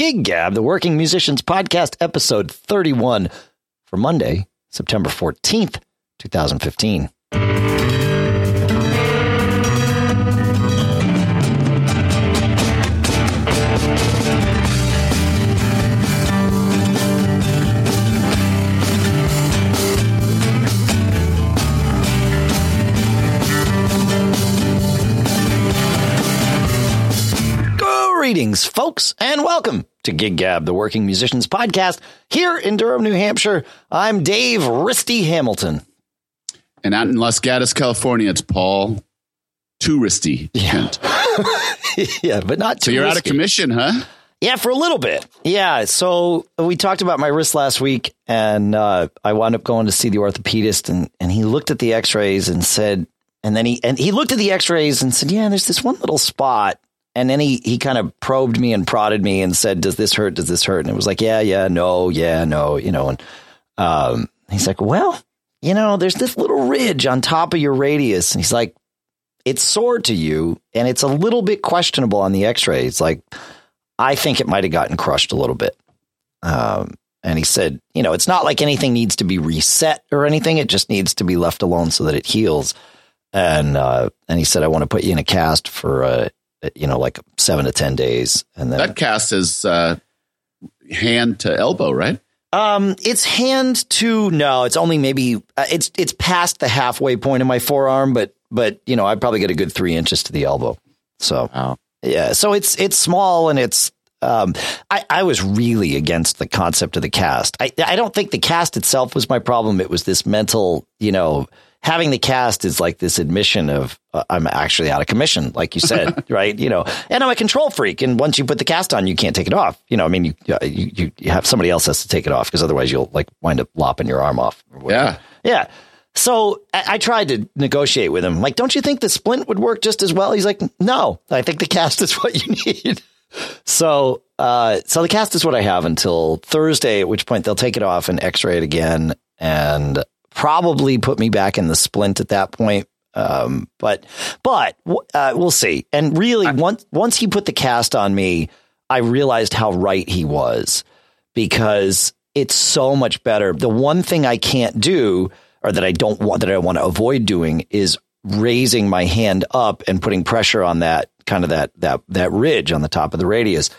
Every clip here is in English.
Gig Gab, the Working Musicians Podcast, episode 31 for Monday, September 14th, 2015. Greetings, folks, and welcome to Gig Gab, the Working Musicians Podcast, here in Durham, New Hampshire. I'm Dave Risty Hamilton. And out in Los Gatos, California, it's Paul Tauterouff. Yeah. yeah, but not too. So you're out of commission, huh? Yeah, for a little bit. Yeah. So we talked about my wrist last week, and uh, I wound up going to see the orthopedist, and, and he looked at the x rays and said, and then he and he looked at the x rays and said, Yeah, there's this one little spot and then he he kind of probed me and prodded me and said, "Does this hurt? Does this hurt?" And it was like, "Yeah, yeah, no, yeah, no," you know. And um, he's like, "Well, you know, there's this little ridge on top of your radius," and he's like, "It's sore to you, and it's a little bit questionable on the X-ray." It's like, I think it might have gotten crushed a little bit. Um, and he said, you know, it's not like anything needs to be reset or anything; it just needs to be left alone so that it heals. And uh, and he said, I want to put you in a cast for uh, you know, like seven to 10 days. And then that cast is uh, hand to elbow, right? Um, it's hand to no, it's only maybe uh, it's it's past the halfway point of my forearm, but but you know I probably get a good three inches to the elbow. So wow. yeah, so it's it's small and it's um, I, I was really against the concept of the cast. I I don't think the cast itself was my problem. It was this mental, you know, having the cast is like this admission of uh, I'm actually out of commission, like you said, right? You know, and I'm a control freak, and once you put the cast on, you can't take it off. You know, I mean, you you, you have somebody else has to take it off because otherwise you'll like wind up lopping your arm off. Yeah, yeah. So I, I, tried to negotiate with him. Like, don't you think the splint would work just as well? He's like, no, I think the cast is what you need. so, uh, so the cast is what I have until Thursday, at which point they'll take it off and X-ray it again, and probably put me back in the splint at that point. Um, but but uh, we'll see. And really, once once he put the cast on me, I realized how right he was because it's so much better. The one thing I can't do, or that I don't want, that I want to avoid doing, is raising my hand up and putting pressure on that kind of that that that ridge on the top of the radius.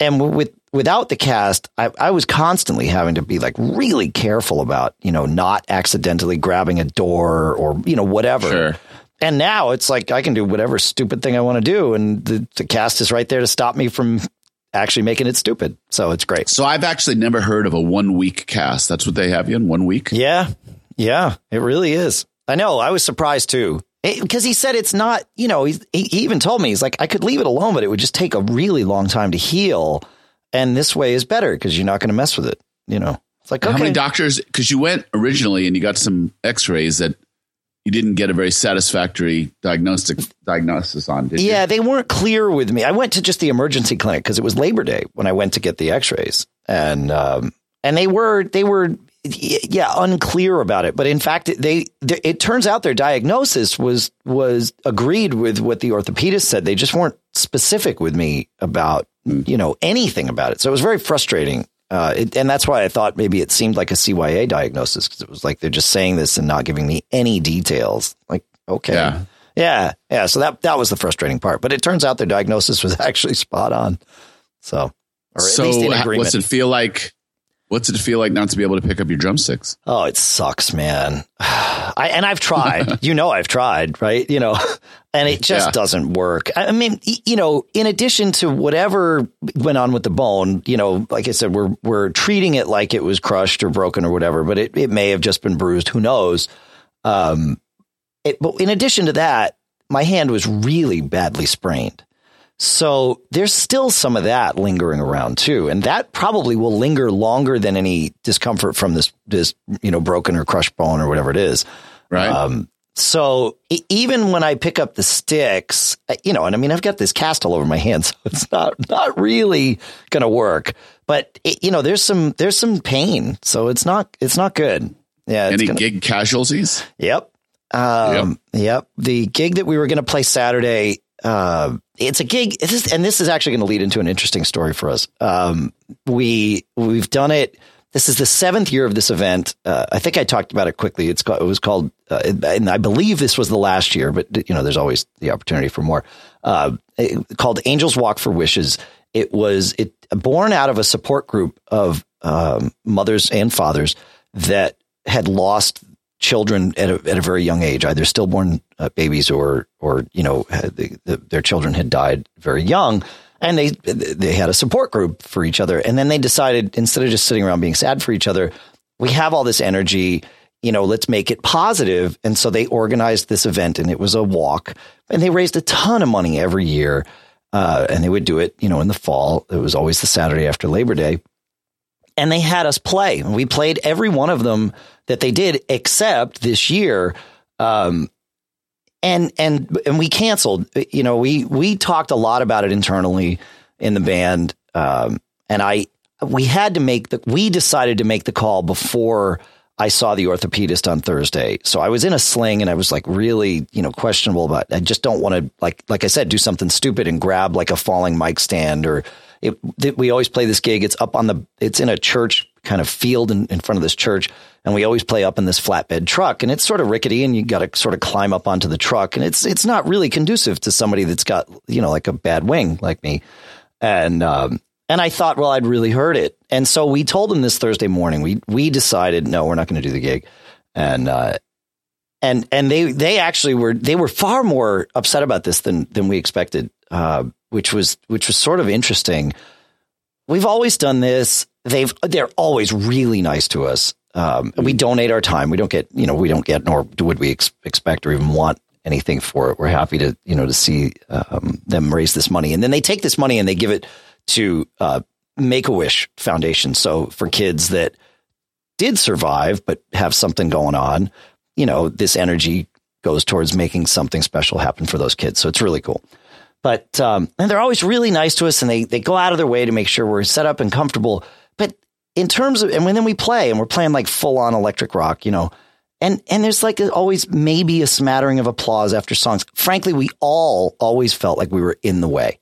And with without the cast, I, I, was constantly having to be like really careful about, you know, not accidentally grabbing a door or, you know, whatever. Sure. And now it's like I can do whatever stupid thing I want to do. And the, the cast is right there to stop me from actually making it stupid. So it's great. So I've actually never heard of a one week cast. That's what they have you in one week? Yeah. Yeah. It really is. I know. I was surprised too. Because he said it's not, you know, he, he even told me, he's like, I could leave it alone, but it would just take a really long time to heal and this way is better because you're not going to mess with it. You know, it's like okay. how many doctors? Because you went originally and you got some X-rays that you didn't get a very satisfactory diagnostic diagnosis on. Did yeah, you? they weren't clear with me. I went to just the emergency clinic because it was Labor Day when I went to get the X-rays, and um, and they were they were yeah unclear about it. But in fact, they, they it turns out their diagnosis was was agreed with what the orthopedist said. They just weren't specific with me about you know, anything about it. So it was very frustrating. Uh, it, and that's why I thought maybe it seemed like a CYA diagnosis because it was like they're just saying this and not giving me any details. Like, okay. Yeah. Yeah. Yeah. So that, that was the frustrating part. But it turns out their diagnosis was actually spot on. So, or so what's it feel like What's it feel like not to be able to pick up your drumsticks? Oh, it sucks, man. I and I've tried. you know, I've tried, right? You know, and it just yeah. doesn't work. I mean, you know, in addition to whatever went on with the bone, you know, like I said, we're we're treating it like it was crushed or broken or whatever, but it, it may have just been bruised. Who knows? Um, it, but in addition to that, my hand was really badly sprained. So there's still some of that lingering around too. And that probably will linger longer than any discomfort from this, this, you know, broken or crushed bone or whatever it is. Right. Um, so even when I pick up the sticks, uh, you know, and I mean, I've got this cast all over my hand, so it's not, not really going to work, but it, you know, there's some, there's some pain. So it's not, it's not good. Yeah. Any gonna, gig casualties? Yep. Um, yep. yep. The gig that we were going to play Saturday, uh, it's a gig, and this is actually going to lead into an interesting story for us. Um, we we've done it. This is the seventh year of this event. Uh, I think I talked about it quickly. It's called, it was called, uh, and I believe this was the last year, but you know, there's always the opportunity for more. Uh, called Angels Walk for Wishes. It was it born out of a support group of um, mothers and fathers that had lost children at a, at a very young age, either stillborn uh, babies or or you know the, the, their children had died very young, and they they had a support group for each other, and then they decided instead of just sitting around being sad for each other, we have all this energy. You know, let's make it positive. And so they organized this event and it was a walk and they raised a ton of money every year. Uh, and they would do it, you know, in the fall. It was always the Saturday after Labor Day and they had us play. We played every one of them that they did, except this year. Um, and and and we canceled. You know, we we talked a lot about it internally in the band, um, and I we had to make the we decided to make the call before I saw the orthopedist on Thursday. So I was in a sling and I was like really, you know, questionable about I just don't want to like like I said do something stupid and grab like a falling mic stand or it, we always play this gig. It's up on the, it's in a church kind of field in, in front of this church. And we always play up in this flatbed truck and it's sort of rickety and you got to sort of climb up onto the truck. And it's, it's not really conducive to somebody that's got, you know, like a bad wing like me. And, um, and I thought, well, I'd really heard it. And so we told them this Thursday morning. We, we decided, no, we're not going to do the gig. And, uh, and, and they, they actually were, they were far more upset about this than, than we expected. Uh, which was which was sort of interesting. We've always done this. They've they're always really nice to us. Um, we donate our time. We don't get you know we don't get nor would we ex- expect or even want anything for it. We're happy to you know to see um, them raise this money, and then they take this money and they give it to uh, Make a Wish Foundation. So for kids that did survive but have something going on, you know this energy goes towards making something special happen for those kids. So it's really cool. But um, and they're always really nice to us, and they they go out of their way to make sure we're set up and comfortable. But in terms of and when then we play and we're playing like full on electric rock, you know, and and there's like always maybe a smattering of applause after songs. Frankly, we all always felt like we were in the way,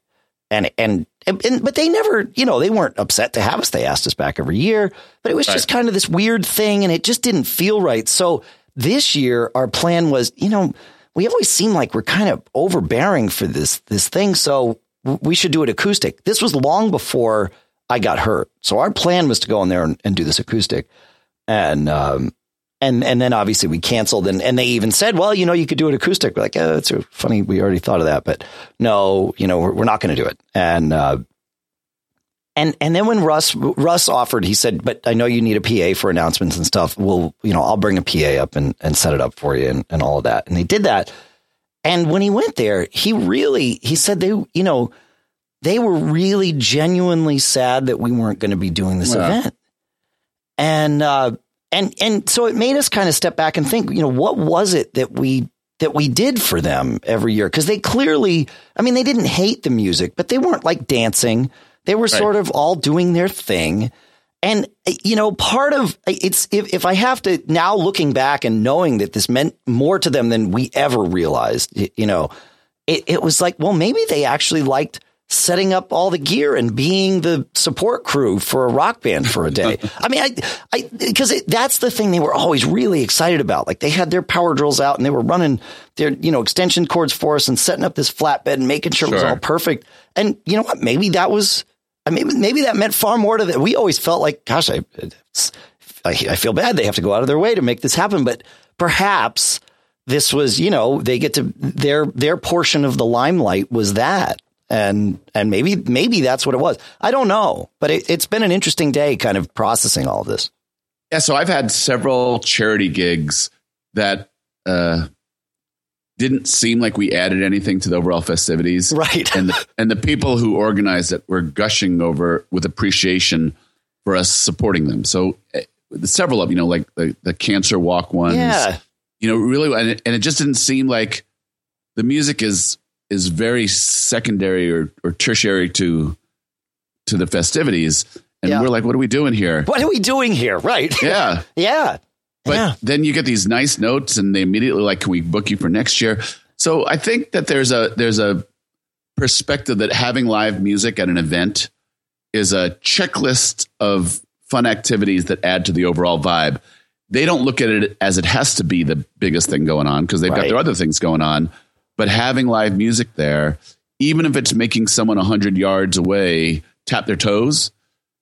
and and. And, and, but they never, you know, they weren't upset to have us. They asked us back every year, but it was right. just kind of this weird thing and it just didn't feel right. So this year, our plan was, you know, we always seem like we're kind of overbearing for this this thing. So we should do it acoustic. This was long before I got hurt. So our plan was to go in there and, and do this acoustic. And um, and and then obviously we canceled and, and they even said, well, you know, you could do it acoustic. We're like, oh, that's funny. We already thought of that, but no, you know, we're, we're not going to do it. And uh, and and then when Russ Russ offered, he said, "But I know you need a PA for announcements and stuff. Well, you know, I'll bring a PA up and, and set it up for you and, and all of that." And they did that. And when he went there, he really he said they you know they were really genuinely sad that we weren't going to be doing this yeah. event. And uh, and and so it made us kind of step back and think, you know, what was it that we that we did for them every year? Because they clearly, I mean, they didn't hate the music, but they weren't like dancing they were right. sort of all doing their thing. And, uh, you know, part of uh, it's, if, if I have to now looking back and knowing that this meant more to them than we ever realized, you know, it, it was like, well, maybe they actually liked setting up all the gear and being the support crew for a rock band for a day. I mean, I, I, because that's the thing they were always really excited about. Like they had their power drills out and they were running their, you know, extension cords for us and setting up this flatbed and making sure, sure. it was all perfect. And you know what? Maybe that was I mean, maybe that meant far more to them. We always felt like, gosh, I, I, I feel bad. They have to go out of their way to make this happen. But perhaps this was, you know, they get to their their portion of the limelight was that, and and maybe maybe that's what it was. I don't know, but it, it's been an interesting day, kind of processing all of this. Yeah, so I've had several charity gigs that uh, didn't seem like we added anything to the overall festivities. Right. and the, and the people who organized it were gushing over with appreciation for us supporting them. So uh, several of you know like the, the cancer walk ones. Yeah. You know, really and it, and it just didn't seem like the music is is very secondary or, or tertiary to to the festivities. And yeah. we're like, what are we doing here? What are we doing here? Right. Yeah. yeah. But yeah. then you get these nice notes, and they immediately like, "Can we book you for next year?" So I think that there's a there's a perspective that having live music at an event is a checklist of fun activities that add to the overall vibe. They don't look at it as it has to be the biggest thing going on because they've right. got their other things going on. But having live music there, even if it's making someone 100 yards away tap their toes,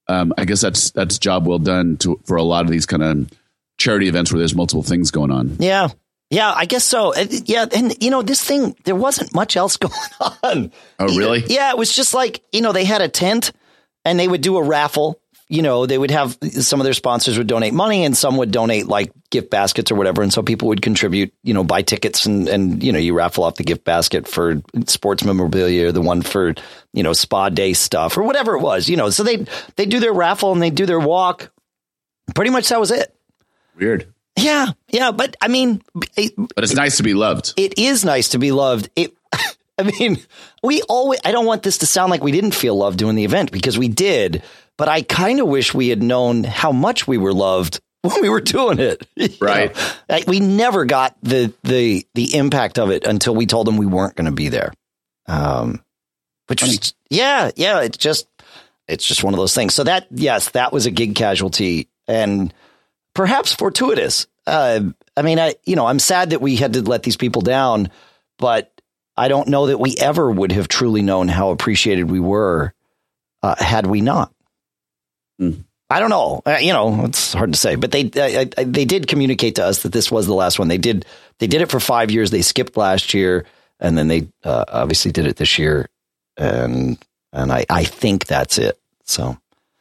um, I guess that's that's job well done to, for a lot of these kind of charity events where there's multiple things going on. Yeah. Yeah, I guess so. Yeah, and you know, this thing there wasn't much else going on. Oh, really? Yeah, it was just like, you know, they had a tent and they would do a raffle you know, they would have some of their sponsors would donate money and some would donate like gift baskets or whatever. And so people would contribute, you know, buy tickets and, and, you know, you raffle off the gift basket for sports memorabilia or the one for, you know, spa day stuff or whatever it was, you know. So they they do their raffle and they do their walk. Pretty much that was it. Weird. Yeah. Yeah. But I mean, it, but it's nice to be loved. It is nice to be loved. It, I mean, we always, I don't want this to sound like we didn't feel loved doing the event because we did but I kind of wish we had known how much we were loved when we were doing it. Right. Know? we never got the the the impact of it until we told them we weren't going to be there. Um, which was yeah, yeah. It's just it's just one of those things. So that yes, that was a gig casualty and perhaps fortuitous. Uh, I mean, I you know I'm sad that we had to let these people down, but I don't know that we ever would have truly known how appreciated we were uh, had we not. Mm. I don't know. Uh, you know, it's hard to say, but they uh, they did communicate to us that this was the last one. They did they did it for five years. They skipped last year, and then they uh, obviously did it this year, and and I I think that's it. So,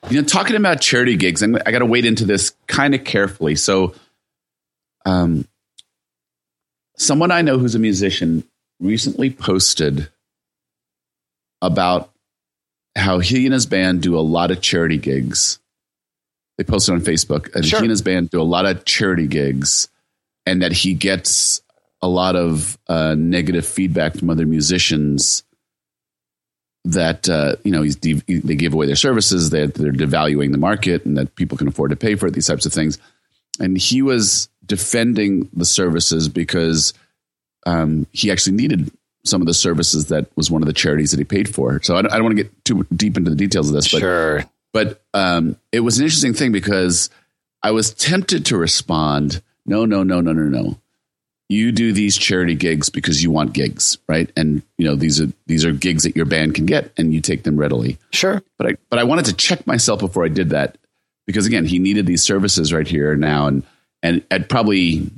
you know, talking about charity gigs, I'm, I got to wade into this kind of carefully. So, um, someone I know who's a musician recently posted about how he and his band do a lot of charity gigs. They posted on Facebook, and sure. he and his band do a lot of charity gigs, and that he gets a lot of uh, negative feedback from other musicians that uh, you know de- they give away their services, that they're devaluing the market, and that people can afford to pay for it. These types of things, and he was defending the services because um, he actually needed some of the services that was one of the charities that he paid for. So I don't, I don't want to get too deep into the details of this, but sure. But um, it was an interesting thing because I was tempted to respond, no, no, no, no, no, no. You do these charity gigs because you want gigs, right? And you know these are these are gigs that your band can get, and you take them readily. Sure. But I but I wanted to check myself before I did that because again, he needed these services right here now, and and at probably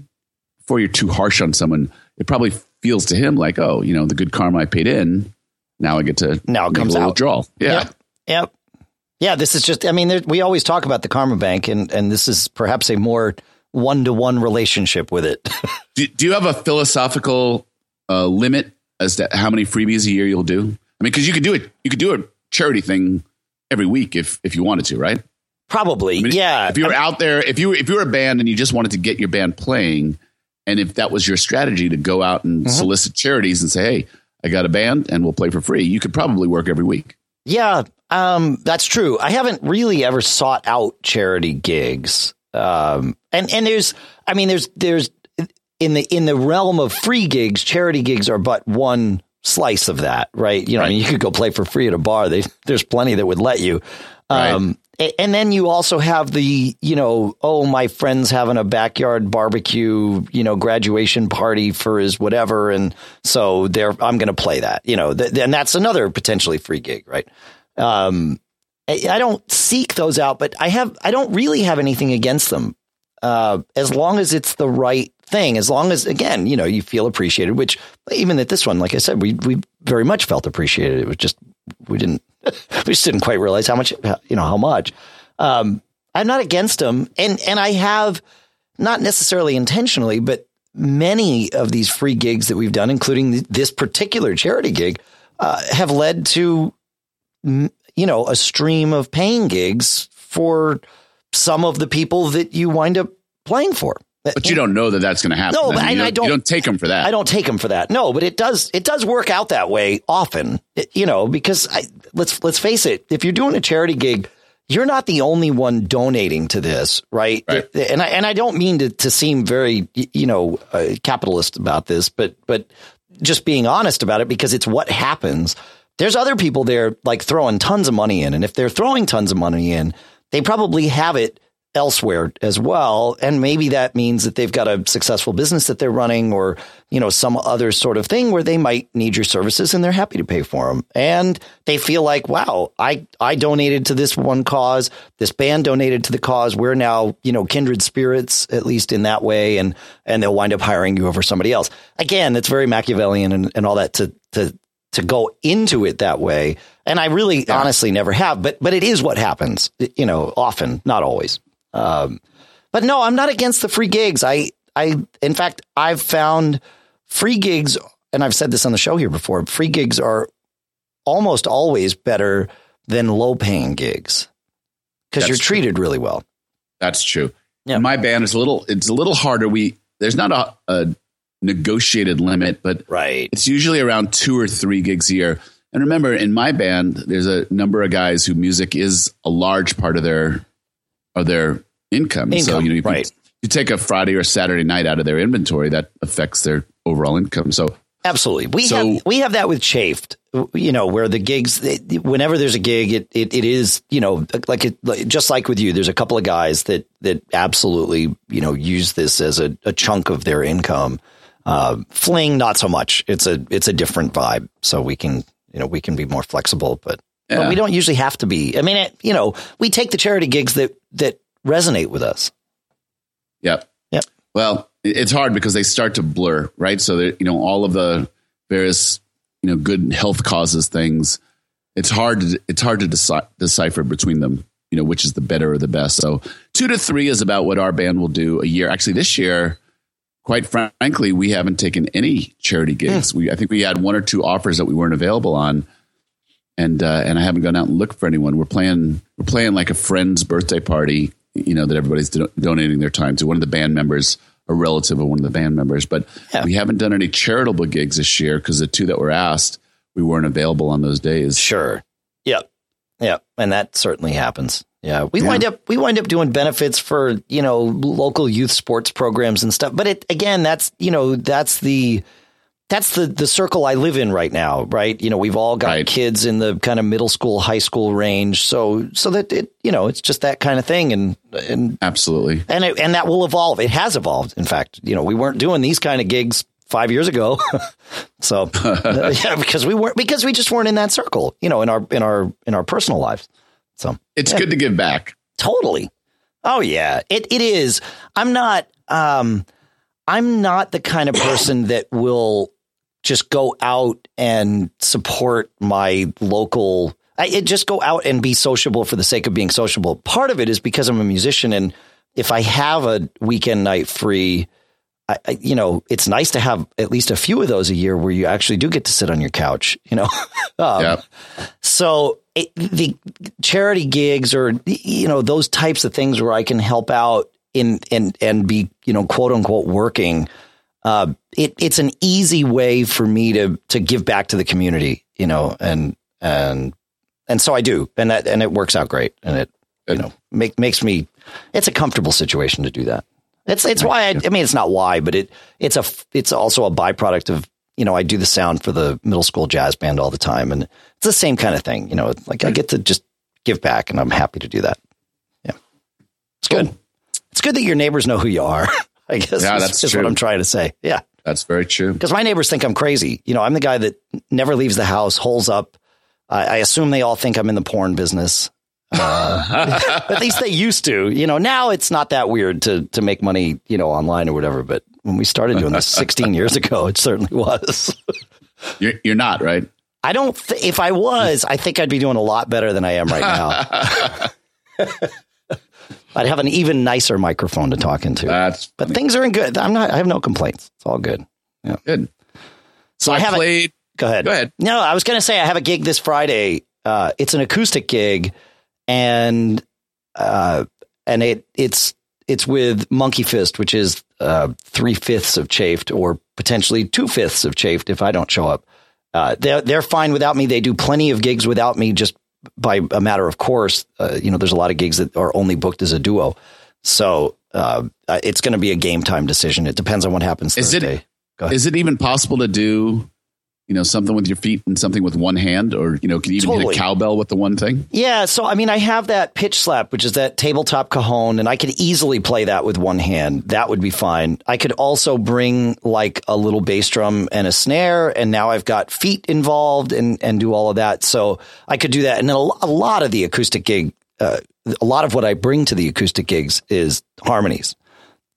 before you're too harsh on someone, it probably feels to him like, oh, you know, the good karma I paid in, now I get to now it comes out. Withdrawal. Yeah. Yep. yep. Yeah. This is just, I mean, there, we always talk about the karma bank, and, and this is perhaps a more one to one relationship with it. do, do you have a philosophical uh, limit as to how many freebies a year you'll do? I mean, because you could do it, you could do a charity thing every week if if you wanted to, right? Probably, I mean, yeah. If you were I mean, out there, if you if you were a band and you just wanted to get your band playing, and if that was your strategy to go out and mm-hmm. solicit charities and say, hey, I got a band and we'll play for free, you could probably work every week. Yeah, um, that's true. I haven't really ever sought out charity gigs. Um, and, and there's, I mean, there's, there's in the, in the realm of free gigs, charity gigs are but one slice of that, right? You know, right. I mean, you could go play for free at a bar. They, there's plenty that would let you. Um, and then you also have the, you know, oh, my friend's having a backyard barbecue, you know, graduation party for his whatever. And so there, I'm going to play that, you know, th- and that's another potentially free gig, right? Um, I, don't seek those out, but I have, I don't really have anything against them. Uh, as long as it's the right thing, as long as, again, you know, you feel appreciated, which even at this one, like I said, we, we very much felt appreciated. It was just, we didn't, we just didn't quite realize how much, you know, how much. Um, I'm not against them, and and I have not necessarily intentionally, but many of these free gigs that we've done, including this particular charity gig, uh, have led to you know a stream of paying gigs for some of the people that you wind up playing for. But you don't know that that's going to happen. No, but I, don't, I, don't, You don't take them for that. I don't take them for that. No, but it does. It does work out that way often. It, you know, because I, let's let's face it. If you're doing a charity gig, you're not the only one donating to this, right? right. And I and I don't mean to to seem very you know uh, capitalist about this, but but just being honest about it because it's what happens. There's other people there like throwing tons of money in. And if they're throwing tons of money in, they probably have it elsewhere as well. And maybe that means that they've got a successful business that they're running or, you know, some other sort of thing where they might need your services and they're happy to pay for them. And they feel like, wow, I, I donated to this one cause. This band donated to the cause. We're now, you know, kindred spirits, at least in that way. And, and they'll wind up hiring you over somebody else. Again, it's very Machiavellian and, and all that to, to, to go into it that way. And I really yeah. honestly never have, but, but it is what happens, you know, often, not always. Um, but no, I'm not against the free gigs. I, I, in fact, I've found free gigs, and I've said this on the show here before. Free gigs are almost always better than low paying gigs because you're treated true. really well. That's true. Yeah. My band is a little, it's a little harder. We, there's not a, a negotiated limit, but right. it's usually around two or three gigs a year. And remember, in my band, there's a number of guys who music is a large part of their of their income. income so you know, right. You, you take a Friday or Saturday night out of their inventory, that affects their overall income. So absolutely, we so, have we have that with Chafed. You know, where the gigs, whenever there's a gig, it it, it is you know like it like, just like with you. There's a couple of guys that that absolutely you know use this as a, a chunk of their income. Uh, fling, not so much. It's a it's a different vibe. So we can you know we can be more flexible, but yeah. But we don't usually have to be. I mean, it, you know, we take the charity gigs that that resonate with us. Yep. Yep. Well, it's hard because they start to blur, right? So that you know all of the various you know good health causes things. It's hard to it's hard to deci- decipher between them. You know which is the better or the best. So two to three is about what our band will do a year. Actually, this year, quite frankly, we haven't taken any charity gigs. Hmm. We I think we had one or two offers that we weren't available on and uh, and I haven't gone out and looked for anyone. We're playing we're playing like a friend's birthday party, you know, that everybody's do- donating their time to. One of the band members, a relative of one of the band members, but yeah. we haven't done any charitable gigs this year because the two that were asked, we weren't available on those days. Sure. Yep. Yep. And that certainly happens. Yeah, we yeah. wind up we wind up doing benefits for you know local youth sports programs and stuff. But it again, that's you know that's the that's the the circle I live in right now, right? You know, we've all got right. kids in the kind of middle school, high school range, so so that it, you know, it's just that kind of thing, and and absolutely, and it, and that will evolve. It has evolved. In fact, you know, we weren't doing these kind of gigs five years ago, so yeah, because we weren't because we just weren't in that circle, you know, in our in our in our personal lives. So it's yeah. good to give back. Totally. Oh yeah, it it is. I'm not. um I'm not the kind of person that will just go out and support my local. I just go out and be sociable for the sake of being sociable. Part of it is because I'm a musician, and if I have a weekend night free, I, I, you know, it's nice to have at least a few of those a year where you actually do get to sit on your couch. You know, um, yep. so it, the charity gigs or you know those types of things where I can help out in and and be you know quote unquote working uh, it, it's an easy way for me to to give back to the community, you know, and and and so I do, and that and it works out great, and it you know make makes me it's a comfortable situation to do that. It's it's why I, I mean it's not why, but it it's a it's also a byproduct of you know I do the sound for the middle school jazz band all the time, and it's the same kind of thing. You know, like I get to just give back, and I'm happy to do that. Yeah, it's good. It's good that your neighbors know who you are. I guess yeah, that's is what I'm trying to say. Yeah. That's very true. Because my neighbors think I'm crazy. You know, I'm the guy that never leaves the house, holds up. I assume they all think I'm in the porn business. Uh, at least they used to. You know, now it's not that weird to to make money, you know, online or whatever. But when we started doing this 16 years ago, it certainly was. you're, you're not right. I don't. Th- if I was, I think I'd be doing a lot better than I am right now. I'd have an even nicer microphone to talk into. That's but things are in good. I'm not. I have no complaints. It's all good. Yeah. Good. So, so I, I, have played. A, go ahead. Go ahead. No, I was going to say I have a gig this Friday. Uh, it's an acoustic gig, and uh, and it it's it's with Monkey Fist, which is uh, three fifths of Chafed, or potentially two fifths of Chafed if I don't show up. Uh, they're they're fine without me. They do plenty of gigs without me, just by a matter of course, uh, you know, there's a lot of gigs that are only booked as a duo. So uh, it's going to be a game time decision. It depends on what happens. Is Thursday. it is it even possible to do you know, something with your feet and something with one hand, or you know, can you even Totally. hit a cowbell with the one thing? Yeah, so I mean, I have that pitch slap, which is that tabletop cajon, and I could easily play that with one hand. That would be fine. I could also bring like a little bass drum and a snare, and now I've got feet involved and and do all of that. So I could do that, and then a, a lot of the acoustic gig, uh, a lot of what I bring to the acoustic gigs is harmonies.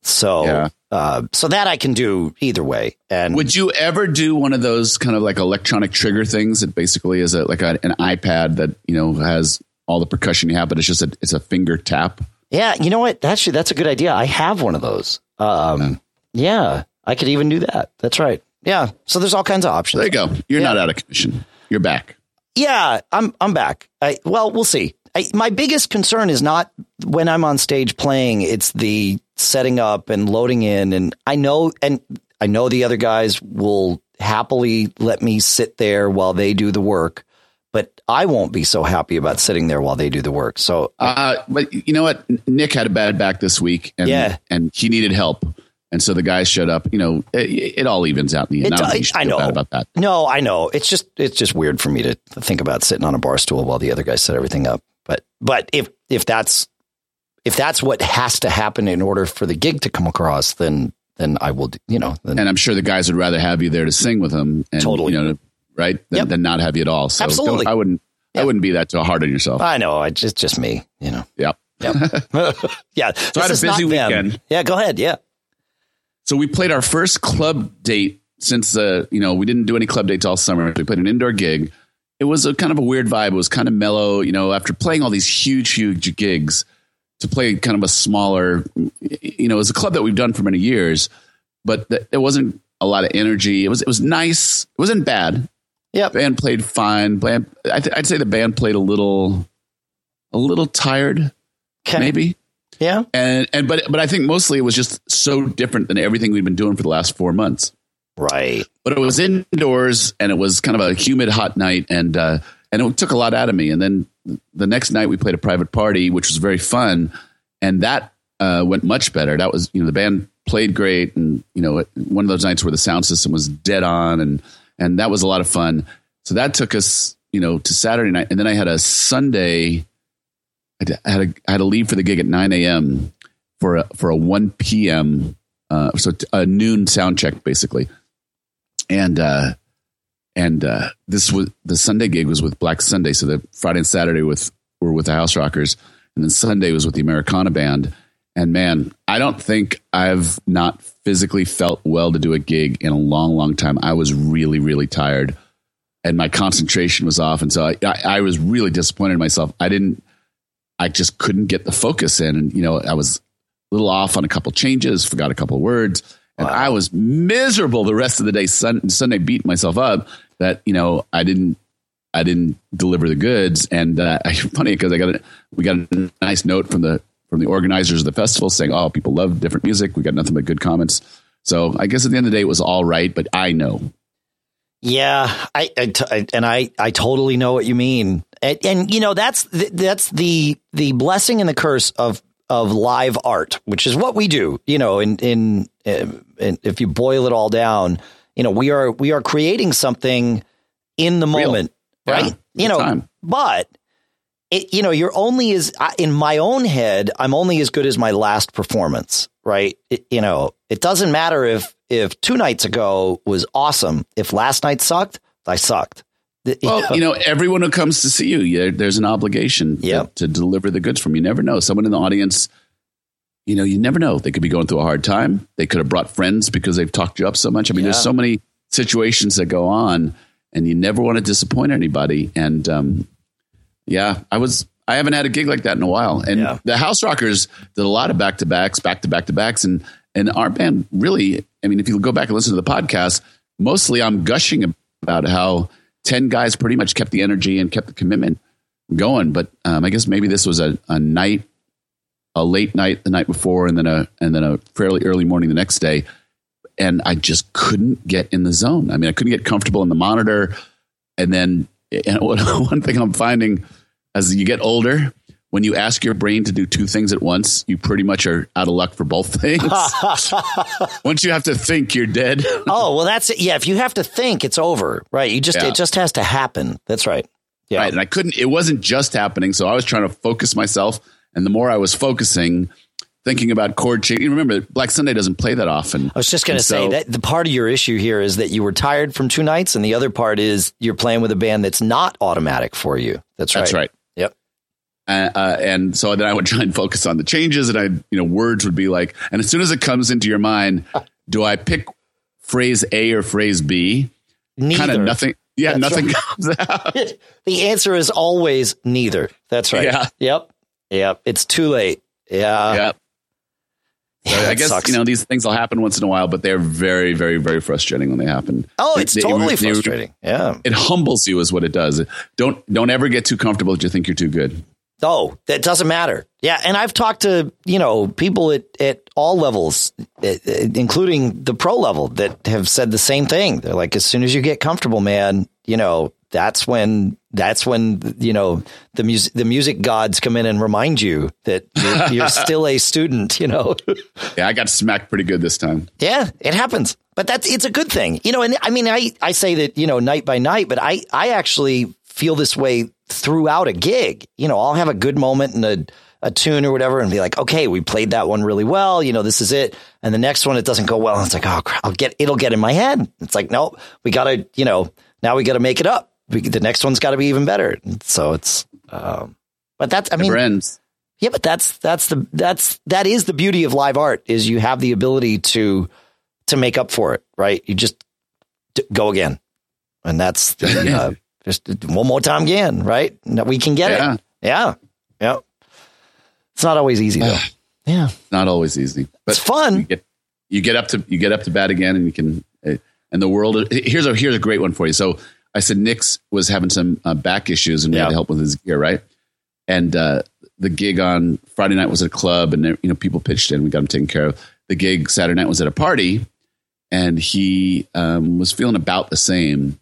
So, Yeah. uh, so that I can do either way. And Would you ever do one of those kind of like electronic trigger things that basically is a, like a, an iPad that you know has all the percussion you have, but it's just a it's a finger tap? Yeah, you know what? Actually, that's a good idea. I have one of those. Um, yeah, I could even do that. That's right. Yeah. So there's all kinds of options. There you go. You're Yeah. not out of commission. You're back. Yeah, I'm I'm back. I well, we'll see. I, my biggest concern is not when I'm on stage playing; it's the setting up and loading in. And I know, and I know the other guys will happily let me sit there while they do the work, but I won't be so happy about sitting there while they do the work. So Uh, but you know what? Nick had a bad back this week, and Yeah. and he needed help, and so the guys showed up. You know, it, it all evens out in the end. It I don't does- think you should I know. about that. No, I know. It's just it's just weird for me to think about sitting on a bar stool while the other guys set everything up. But but if if that's if that's what has to happen in order for the gig to come across, then then I will. do- You know, then And I'm sure the guys would rather have you there to sing with them, and Totally. you know, right, than, Yep. than not have you at all. So Absolutely. I wouldn't. I wouldn't be that too hard on yourself. I know. I just just me. You know. Yeah. Yeah. Yeah. So I had a busy weekend. Yeah. Go ahead. Yeah. So we played our first club date since uh, you know we didn't do any club dates all summer. We played an indoor gig. It was a kind of a weird vibe. It was kind of mellow, you know. After playing all these huge, huge gigs, to play kind of a smaller, you know, it was a club that we've done for many years, but th- there wasn't a lot of energy. It was it was nice. It wasn't bad. Yep. Band played fine. Band, I th- I'd say the band played a little, a little tired, Okay. maybe Yeah. and and but but I think mostly it was just so different than everything we'd been doing for the last four months. Right. But it was indoors, and it was kind of a humid, hot night, and uh, and it took a lot out of me. And then the next night we played a private party, which was very fun, and that uh, went much better. That was you know the band played great, and you know one of those nights where the sound system was dead on, and and that was a lot of fun. So that took us you know to Saturday night, and then I had a Sunday. I had a, I had to leave for the gig at 9 a.m. for a, for a 1 p.m. Uh, so a noon sound check basically, and uh, and uh, this was the Sunday gig was with Black Sunday, so the Friday and Saturday with were with the House Rockers, and then Sunday was with the Americana band. And man, I don't think I've not physically felt well to do a gig in a long, long time. I was really, really tired, and my concentration was off, and so I, I, I was really disappointed in myself. I didn't. I just couldn't get the focus in. And, you know, I was a little off on a couple changes, forgot a couple words. And I was miserable the rest of the day. Sun, Sunday beat myself up that, you know, I didn't, I didn't deliver the goods. And uh, funny because I got a, we got a nice note from the, from the organizers of the festival saying, oh, people love different music. We got nothing but good comments. So I guess at the end of the day, it was all right, but I know. Yeah, I, I t- and I I totally know what you mean, and, and you know that's th- that's the the blessing and the curse of of live art, which is what we do. You know, in in, in if you boil it all down, you know we are we are creating something in the moment, Yeah, right? real you know, time. but it, you know, you're only as in my own head. I'm only as good as my last performance, right? It, you know, it doesn't matter if if two nights ago was awesome. If last night sucked, I sucked. You Well, know, you know, everyone who comes to see you, there's an obligation to- to, deliver the goods from. You never know. Someone in the audience, you know, you never know. They could be going through a hard time. They could have brought friends because they've talked you up so much. I mean, there's so many situations that go on, and you never want to disappoint anybody. And um, yeah, I was. I haven't had a gig like that in a while. And Yeah. the House Rockers did a lot of back to backs, back to back to backs, and and our band really. I mean, if you go back and listen to the podcast, mostly I'm gushing about how ten guys pretty much kept the energy and kept the commitment going. But um, I guess maybe this was a, a night, a late night the night before, and then a and then a fairly early morning the next day, and I just couldn't get in the zone. I mean, I couldn't get comfortable in the monitor, and then and one one thing I'm finding as you get older, when you ask your brain to do two things at once, you pretty much are out of luck for both things. Once you have to think, you're dead. oh well, that's it. Yeah, if you have to think, it's over. Right? You just Yeah. it just has to happen. That's right. Yeah. Right. And I couldn't, it wasn't just happening. So I was trying to focus myself. And the more I was focusing, thinking about chord change, you remember Black Sunday doesn't play that often. I was just going to And say so- that the part of your issue here is that you were tired from two nights, and the other part is you're playing with a band that's not automatic for you. That's right. That's right. Yep. Uh, uh, and so then I would try and focus on the changes, and I, you know, words would be like, and as soon as it comes into your mind, do I pick phrase A or phrase B? Kind of nothing. Yeah, That's nothing right. comes out. the answer is always neither. That's right. Yeah. Yep. Yep. It's too late. Yeah. yeah. So Yeah, I guess sucks. you know these things will happen once in a while, but they're very, very, very frustrating when they happen. Oh, it's they- totally they- frustrating. Yeah. It humbles you, is what it does. Don't don't ever get too comfortable that you think you're too good. Oh, that doesn't matter. Yeah, and I've talked to you know people at at all levels, eh, eh, including the pro level, that have said the same thing. They're like, as soon as you get comfortable, man, you know, that's when that's when you know the music the music gods come in and remind you that you're, you're still a student. You know. Yeah, I got smacked pretty good this time. Yeah, it happens. But that's it's a good thing. You know, and I mean I I say that, you know, night by night, but I I actually feel this way throughout a gig. You know, I'll have a good moment and a a tune or whatever and be like, "Okay, we played that one really well. You know, this is it." And the next one it doesn't go well. And it's like, "Oh, crap, I'll get it'll get in my head." It's like, "No, we got to, you know, now we got to make it up. We, the next one's got to be even better." So it's um but that's I mean ends. yeah, but that's that's the that's that is the beauty of live art is you have the ability to to make up for it, right? You just d- go again, and that's the, uh, just one more time again, right? We can get Yeah. it. Yeah, yeah. It's not always easy though. yeah, Not always easy, but it's fun. you get you get up to you get up to bat again, and you can. uh, And the world here's a here's a great one for you. So I said Nick's was having some uh, back issues, and we Yeah. had to help with his gear, right? And uh, the gig on Friday night was at a club, and you know people pitched in. We got him taken care of. The gig Saturday night was at a party, and he um, was feeling about the same.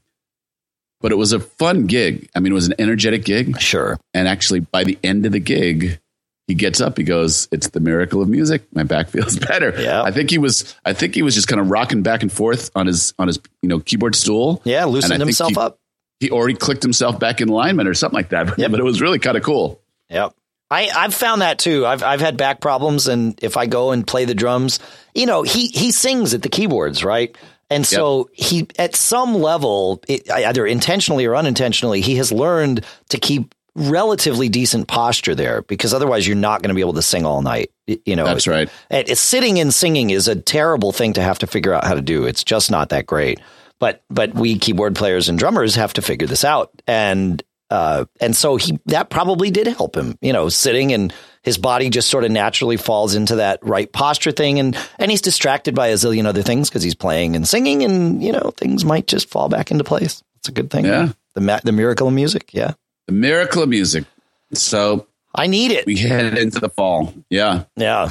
But it was a fun gig. I mean, it was an energetic gig. Sure. And actually, by the end of the gig, he gets up. He goes, "It's the miracle of music. My back feels better." Yeah. I think he was. I think he was just kind of rocking back and forth on his on his you know keyboard stool. Yeah, loosened himself he- up. He already clicked himself back in alignment or something like that. But, Yep. but it was really kind of cool. Yep. I, I've found that too. I've I've had back problems, and if I go and play the drums, you know, he he sings at the keyboards, right? And so he, at some level, it, either intentionally or unintentionally, he has learned to keep relatively decent posture there because otherwise you're not going to be able to sing all night. You know, That's right. it, it's sitting and singing is a terrible thing to have to figure out how to do. It's just not that great. But but we keyboard players and drummers have to figure this out. And uh, and so he that probably did help him. You know, sitting and his body just sort of naturally falls into that right posture thing, and and he's distracted by a zillion other things because he's playing and singing, and you know things might just fall back into place. It's a good thing. Yeah. The the miracle of music. Yeah, The miracle of music. So I need it. we head into the fall. Yeah. yeah,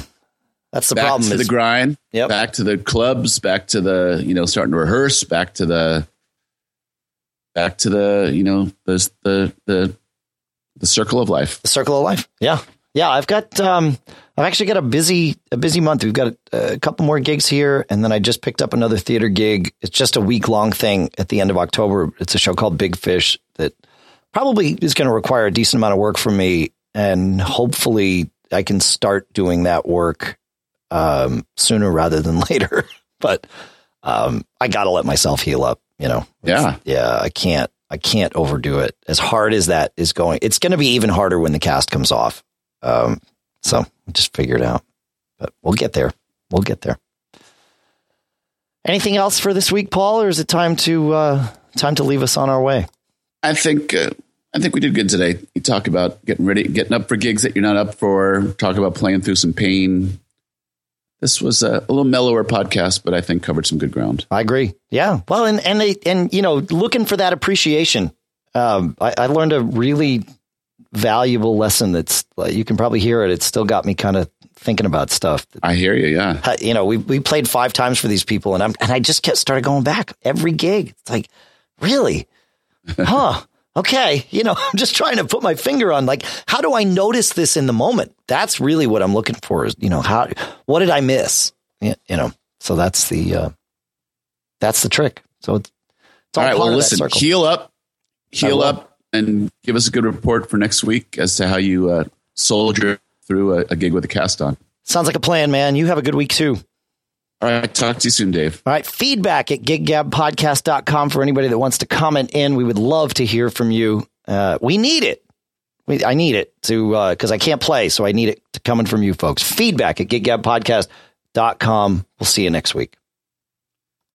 that's the back problem. to is- the grind. Yep. Back to the clubs. Back to the you know starting to rehearse. Back to the back to the you know the the the the circle of life. the circle of life. Yeah. Yeah. I've got, um, I've actually got a busy, a busy month. We've got a, a couple more gigs here. And then I just picked up another theater gig. It's just a week long thing at the end of October. It's a show called Big Fish that probably is going to require a decent amount of work from me. And hopefully I can start doing that work, um, sooner rather than later. but, um, I got to let myself heal up, you know? Yeah. yeah, I can't, I can't overdo it. As hard as that is going, it's going to be even harder when the cast comes off. Um, so just figure it out, but we'll get there. We'll get there. Anything else for this week, Paul, or is it time to uh, time to leave us on our way? I think uh, I think we did good today. You talk about getting ready, getting up for gigs that you're not up for. Talk about playing through some pain. This was a, a little mellower podcast, but I think covered some good ground. I agree. Yeah. Well, and and they and you know, looking for that appreciation. Um, I, I learned a really valuable lesson. That's like, you can probably hear it. It's still got me kind of thinking about stuff. I hear you. Yeah, you know, we we played five times for these people, and I'm and I just kept started going back every gig. It's like, really, huh? okay, you know, I'm just trying to put my finger on like, how do I notice this in the moment? That's really what I'm looking for is, you know, how, what did I miss? You know, so that's the, uh, that's the trick. So it's, it's all, all right. Well, listen, heal up, heal up and give us a good report for next week as to how you, uh, soldier through a, a gig with a cast on. Sounds like a plan, man. You have a good week too. All right. Talk to you soon, Dave. All right. Feedback at giggabpodcast.com for anybody that wants to comment in. We would love to hear from you. Uh, we need it. We, I need it to, uh, cause I can't play. So I need it to coming from you folks. Feedback at giggabpodcast.com. We'll see you next week.